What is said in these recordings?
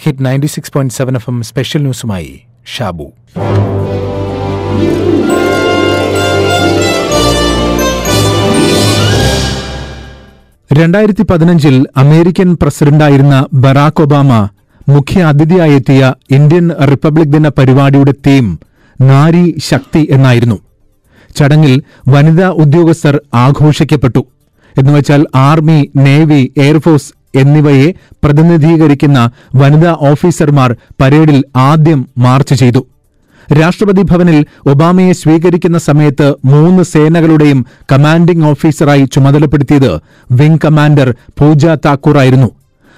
Hit ninety six point seven FM M special ന്യൂസുമായി ഷാബു. രണ്ടായിരത്തി പതിനഞ്ചിൽ അമേരിക്കൻ പ്രസിഡന്റായിരുന്ന ബറാക് ഒബാമ മുഖ്യ അതിഥിയായെത്തിയ ഇന്ത്യൻ റിപ്പബ്ലിക് ദിന പരിപാടിയുടെ തീം നാരി ശക്തി എന്നായിരുന്നു. ചടങ്ങിൽ വനിതാ ഉദ്യോഗസ്ഥർ ആഘോഷിക്കപ്പെട്ടു. എന്നുവെച്ചാൽ ആർമി നേവി എയർഫോഴ്സ് എന്നിവയെ പ്രതിനിധീകരിക്കുന്ന വനിതാ ഓഫീസർമാർ പരേഡിൽ ആദ്യം മാർച്ച് ചെയ്തു. രാഷ്ട്രപതി ഭവനിൽ ഒബാമയെ സ്വീകരിക്കുന്ന സമയത്ത് മൂന്ന് സേനകളുടെയും കമാൻഡിംഗ് ഓഫീസറായി ചുമതലപ്പെടുത്തിയത് വിംഗ് കമാൻഡർ പൂജ താക്കൂർ ആയിരുന്നു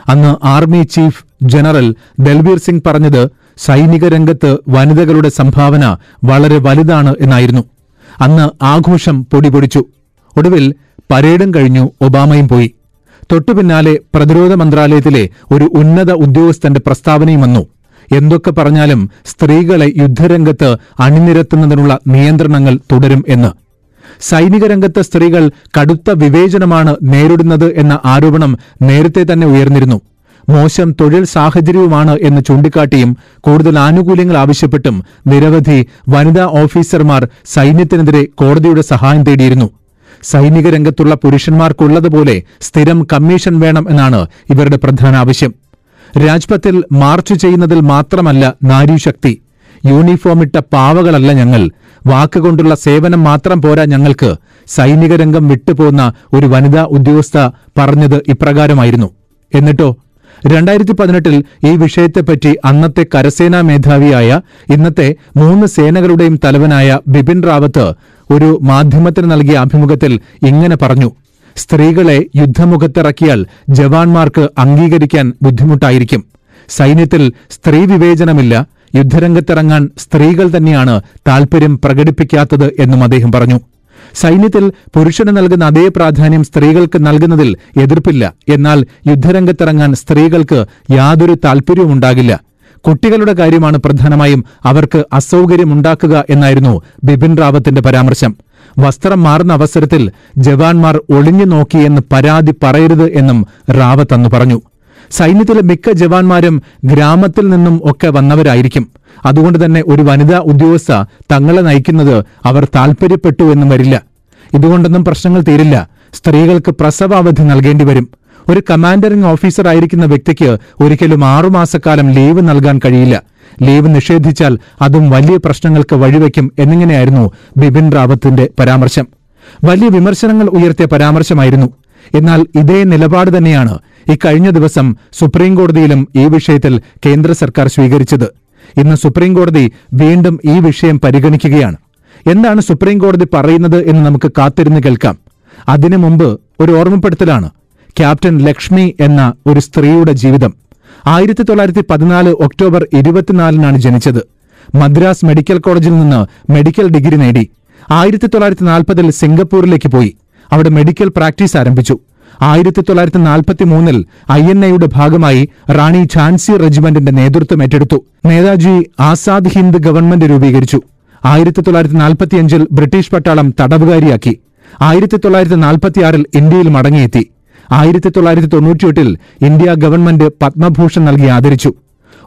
അന്ന് army chief general Dalbir Singh പറഞ്ഞത് സൈനിക രംഗത്ത് വനിതകളുടെ സംഭാവന വളരെ വലുതാണ് എന്നായിരുന്നു. അന്ന് ആഘോഷം പൊടിപൊടിച്ചു. ഒടുവിൽ പരേഡും കഴിഞ്ഞു ഒബാമയും പോയി. തൊട്ടുപിന്നാലെ പ്രതിരോധ മന്ത്രാലയത്തിലെ ഒരു ഉന്നത ഉദ്യോഗസ്ഥന്റെ പ്രസ്താവനയും വന്നു. എന്തൊക്കെ പറഞ്ഞാലും സ്ത്രീകളെ യുദ്ധരംഗത്ത് അണിനിരത്തുന്നതിനുള്ള നിയന്ത്രണങ്ങൾ തുടരും എന്ന്. സൈനിക രംഗത്ത് സ്ത്രീകൾ കടുത്ത വിവേചനമാണ് നേരിടുന്നത് എന്ന ആരോപണം നേരത്തെ തന്നെ ഉയർന്നിരുന്നു. മോശം തൊഴിൽ സാഹചര്യവുമാണ് എന്ന് ചൂണ്ടിക്കാട്ടിയും കൂടുതൽ ആനുകൂല്യങ്ങൾ ആവശ്യപ്പെട്ടും നിരവധി വനിതാ ഓഫീസർമാർ സൈന്യത്തിനെതിരെ കോടതിയുടെ സഹായം തേടിയിരുന്നു. സൈനിക രംഗത്തുള്ള പുരുഷന്മാർക്കുള്ളതുപോലെ സ്ഥിരം കമ്മീഷൻ വേണം എന്നാണ് ഇവരുടെ പ്രധാന ആവശ്യം. രാജ്പഥിൽ മാർച്ച് ചെയ്യുന്നതിൽ മാത്രമല്ല നാരീശക്തി. യൂണിഫോമിട്ട പാവകളല്ല ഞങ്ങൾ. വാക്കുകൊണ്ടുള്ള സേവനം മാത്രം പോരാ ഞങ്ങൾക്ക്. സൈനിക രംഗം വിട്ടുപോകുന്ന ഒരു വനിതാ ഉദ്യോഗസ്ഥ പറഞ്ഞത് ഇപ്രകാരമായിരുന്നു. എന്നിട്ടോ രണ്ടായിരത്തി പതിനെട്ടിൽ ഈ വിഷയത്തെപ്പറ്റി അന്നത്തെ കരസേനാ മേധാവിയായ ഇന്നത്തെ മൂന്ന് സേനകളുടെയും തലവനായ ബിപിൻ റാവത്ത് ഒരു മാധ്യമത്തിന് നൽകിയ അഭിമുഖത്തിൽ ഇങ്ങനെ പറഞ്ഞു. സ്ത്രീകളെ യുദ്ധമുഖത്തിറക്കിയാൽ ജവാന്മാർക്ക് അംഗീകരിക്കാൻ ബുദ്ധിമുട്ടായിരിക്കും. സൈന്യത്തിൽ സ്ത്രീ വിവേചനമില്ല. യുദ്ധരംഗത്തിറങ്ങാൻ സ്ത്രീകൾ തന്നെയാണ് താൽപര്യം പ്രകടിപ്പിക്കാത്തത് എന്നും അദ്ദേഹം പറഞ്ഞു. സൈന്യത്തിൽ പുരുഷന് നൽകുന്ന അതേ പ്രാധാന്യം സ്ത്രീകൾക്ക് നൽകുന്നതിൽ എതിർപ്പില്ല. എന്നാൽ യുദ്ധരംഗത്തിറങ്ങാൻ സ്ത്രീകൾക്ക് യാതൊരു താൽപര്യവും ഉണ്ടാകില്ല കുട്ടികളുടെ കാര്യമാണ് പ്രധാനമായും അവർക്ക് അസൗകര്യമുണ്ടാക്കുക എന്നായിരുന്നു ബിപിൻ റാവത്തിന്റെ പരാമർശം. വസ്ത്രം മാറുന്ന അവസരത്തിൽ ജവാന്മാർ ഒളിഞ്ഞു നോക്കിയെന്ന് പരാതി പറയരുത് എന്നും റാവത്ത് അന്ന് പറഞ്ഞു. സൈന്യത്തിലെ മിക്ക ജവാന്മാരും ഗ്രാമത്തിൽ നിന്നും ഒക്കെ വന്നവരായിരിക്കും. അതുകൊണ്ട് തന്നെ ഒരു വനിതാ ഉദ്യോഗസ്ഥ തങ്ങളെ നയിക്കുന്നത് അവർ താൽപര്യപ്പെട്ടു എന്നും വരില്ല. ഇതുകൊണ്ടൊന്നും പ്രശ്നങ്ങൾ തീരില്ല. സ്ത്രീകൾക്ക് പ്രസവാവധി നൽകേണ്ടി വരും. ഒരു കമാൻഡറിംഗ് ഓഫീസർ ആയിരിക്കുന്ന വ്യക്തിക്ക് ഒരിക്കലും ആറുമാസക്കാലം ലീവ് നൽകാൻ കഴിയില്ല. ലീവ് നിഷേധിച്ചാൽ അതും വലിയ പ്രശ്നങ്ങൾക്ക് വഴിവെക്കും എന്നിങ്ങനെയായിരുന്നു ബിപിൻ റാവത്തിന്റെ പരാമർശം. വലിയ വിമർശനങ്ങൾ ഉയർത്തിയ പരാമർശമായിരുന്നു. എന്നാൽ ഇതേ നിലപാട് തന്നെയാണ് ഇക്കഴിഞ്ഞ ദിവസം സുപ്രീംകോടതിയിലും ഈ വിഷയത്തിൽ കേന്ദ്ര സർക്കാർ സ്വീകരിച്ചത്. ഇന്ന് സുപ്രീംകോടതി വീണ്ടും ഈ വിഷയം പരിഗണിക്കുകയാണ്. എന്താണ് സുപ്രീംകോടതി പറയുന്നത് എന്ന് നമുക്ക് കാത്തിരുന്ന് കേൾക്കാം. അതിനു മുമ്പ് ഒരു ഓർമ്മപ്പെടുത്തലാണ്. ക്യാപ്റ്റൻ ലക്ഷ്മി എന്ന ഒരു സ്ത്രീയുടെ ജീവിതം. ആയിരത്തി തൊള്ളായിരത്തി പതിനാല് ഒക്ടോബർ ഇരുപത്തിനാലിനാണ് ജനിച്ചത്. മദ്രാസ് മെഡിക്കൽ കോളേജിൽ നിന്ന് മെഡിക്കൽ ഡിഗ്രി നേടി. ആയിരത്തി തൊള്ളായിരത്തി നാൽപ്പതിൽ സിംഗപ്പൂരിലേക്ക് പോയി. അവിടെ മെഡിക്കൽ പ്രാക്ടീസ് ആരംഭിച്ചു. ആയിരത്തി തൊള്ളായിരത്തി നാൽപ്പത്തി മൂന്നിൽ ഐ എൻ എയുടെ ഭാഗമായി റാണി ഝാൻസി റെജിമെന്റിന്റെ നേതൃത്വം ഏറ്റെടുത്തു. നേതാജി ആസാദ് ഹിന്ദ് ഗവൺമെന്റ് രൂപീകരിച്ചു. ആയിരത്തി തൊള്ളായിരത്തി നാൽപ്പത്തിയഞ്ചിൽ ബ്രിട്ടീഷ് പട്ടാളം തടവുകാരിയാക്കി. ആയിരത്തി തൊള്ളായിരത്തി നാൽപ്പത്തിയാറിൽ ഇന്ത്യയിൽ മടങ്ങിയെത്തി. ആയിരത്തി തൊള്ളായിരത്തി തൊണ്ണൂറ്റിയെട്ടിൽ ഇന്ത്യ ഗവൺമെന്റ് പത്മഭൂഷൺ നൽകി ആദരിച്ചു.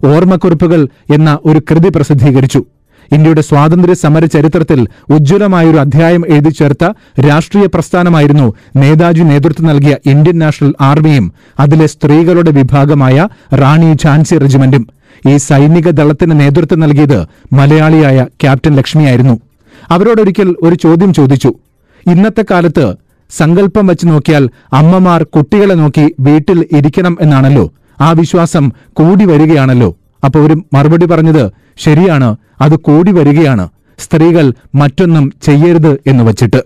ഓർമ്മക്കുറിപ്പുകൾ എന്ന ഒരു കൃതി പ്രസിദ്ധീകരിച്ചു. ഇന്ത്യയുടെ സ്വാതന്ത്ര്യ സമര ചരിത്രത്തിൽ ഉജ്ജ്വലമായൊരു അധ്യായം എഴുതി ചേർത്ത രാഷ്ട്രീയ പ്രസ്ഥാനമായിരുന്നു നേതാജി നേതൃത്വം നൽകിയ ഇന്ത്യൻ നാഷണൽ ആർമിയും അതിലെ സ്ത്രീകളുടെ വിഭാഗമായ റാണി ഝാൻസി റെജിമെന്റും. ഈ സൈനിക ദളത്തിന് നേതൃത്വം നൽകിയത് മലയാളിയായ ക്യാപ്റ്റൻ ലക്ഷ്മിയായിരുന്നു. അവരോടൊരിക്കൽ ഒരു ചോദ്യം ചോദിച്ചു. ഇന്നത്തെ കാലത്ത് സങ്കല്പം വെച്ച് നോക്കിയാൽ അമ്മമാർ കുട്ടികളെ നോക്കി വീട്ടിൽ ഇരിക്കണം എന്നാണല്ലോ. ആ വിശ്വാസം കൂടി വരികയാണല്ലോ. അപ്പൊ ഒരു മറുപടി പറഞ്ഞത് ശരിയാണ് അത് കൂടി വരികയാണ്. സ്ത്രീകൾ മറ്റൊന്നും ചെയ്യരുത് എന്ന് വച്ചിട്ട്.